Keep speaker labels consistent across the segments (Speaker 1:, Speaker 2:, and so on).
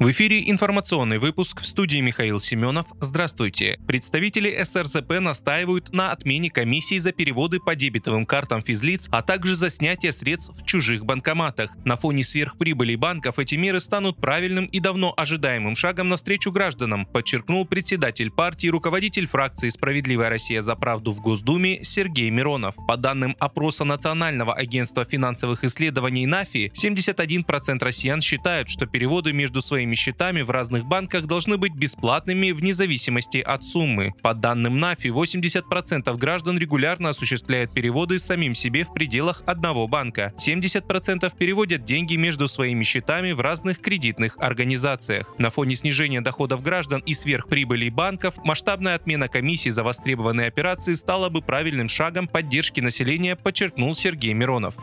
Speaker 1: В эфире информационный выпуск в студии Михаил Семенов. Здравствуйте. Представители СРЗП настаивают на отмене комиссии за переводы по дебетовым картам физлиц, а также за снятие средств в чужих банкоматах. На фоне сверхприбыли банков эти меры станут правильным и давно ожидаемым шагом навстречу гражданам, подчеркнул председатель партии, руководитель фракции «Справедливая Россия за правду» в Госдуме Сергей Миронов. По данным опроса Национального агентства финансовых исследований НАФИ, 71% россиян считают, что переводы между своими своими счетами в разных банках должны быть бесплатными вне зависимости от суммы. По данным НАФИ, 80% граждан регулярно осуществляют переводы самим себе в пределах одного банка. 70% переводят деньги между своими счетами в разных кредитных организациях. На фоне снижения доходов граждан и сверхприбыли банков, масштабная отмена комиссии за востребованные операции стала бы правильным шагом поддержки населения, подчеркнул Сергей Миронов.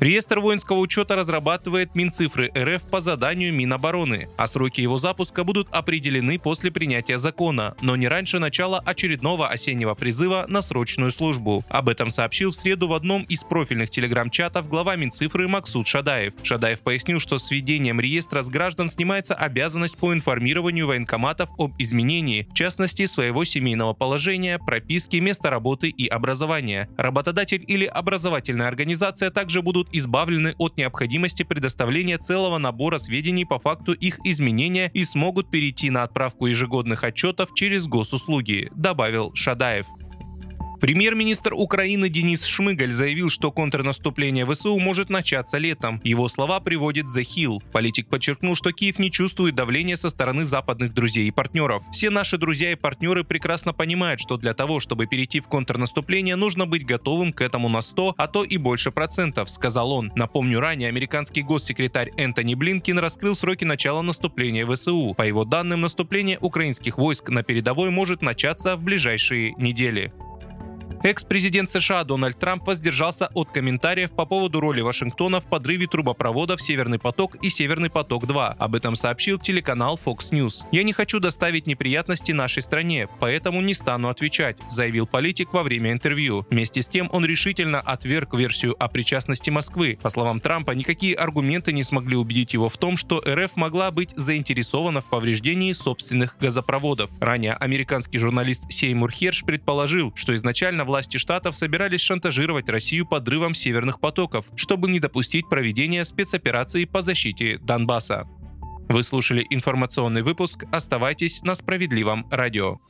Speaker 1: Реестр воинского учета разрабатывает Минцифры РФ по заданию Минобороны, а сроки его запуска будут определены после принятия закона, но не раньше начала очередного осеннего призыва на срочную службу. Об этом сообщил в среду в одном из профильных телеграм-чатов глава Минцифры Максут Шадаев. Шадаев пояснил, что с введением реестра с граждан снимается обязанность по информированию военкоматов об изменении, в частности, своего семейного положения, прописки, места работы и образования. Работодатель или образовательная организация также будут избавлены от необходимости предоставления целого набора сведений по факту их изменения и смогут перейти на отправку ежегодных отчетов через госуслуги, добавил Шадаев. Премьер-министр Украины Денис Шмыгаль заявил, что контрнаступление ВСУ может начаться летом. Его слова приводит The Hill. Политик подчеркнул, что Киев не чувствует давления со стороны западных друзей и партнеров. Все наши друзья и партнеры прекрасно понимают, что для того, чтобы перейти в контрнаступление, нужно быть готовым к этому на 100, а то и больше процентов, сказал он. Напомню, ранее американский госсекретарь Энтони Блинкин раскрыл сроки начала наступления ВСУ. По его данным, наступление украинских войск на передовой может начаться в ближайшие недели. Экс-президент США Дональд Трамп воздержался от комментариев по поводу роли Вашингтона в подрыве трубопроводов «Северный поток» и «Северный поток-2». Об этом сообщил телеканал Fox News. «Я не хочу доставить неприятности нашей стране, поэтому не стану отвечать», заявил политик во время интервью. Вместе с тем он решительно отверг версию о причастности Москвы. По словам Трампа, никакие аргументы не смогли убедить его в том, что РФ могла быть заинтересована в повреждении собственных газопроводов. Ранее американский журналист Сеймур Херш предположил, что изначально власти штатов собирались шантажировать Россию подрывом северных потоков, чтобы не допустить проведения спецоперации по защите Донбасса. Вы слушали информационный выпуск. Оставайтесь на справедливом радио.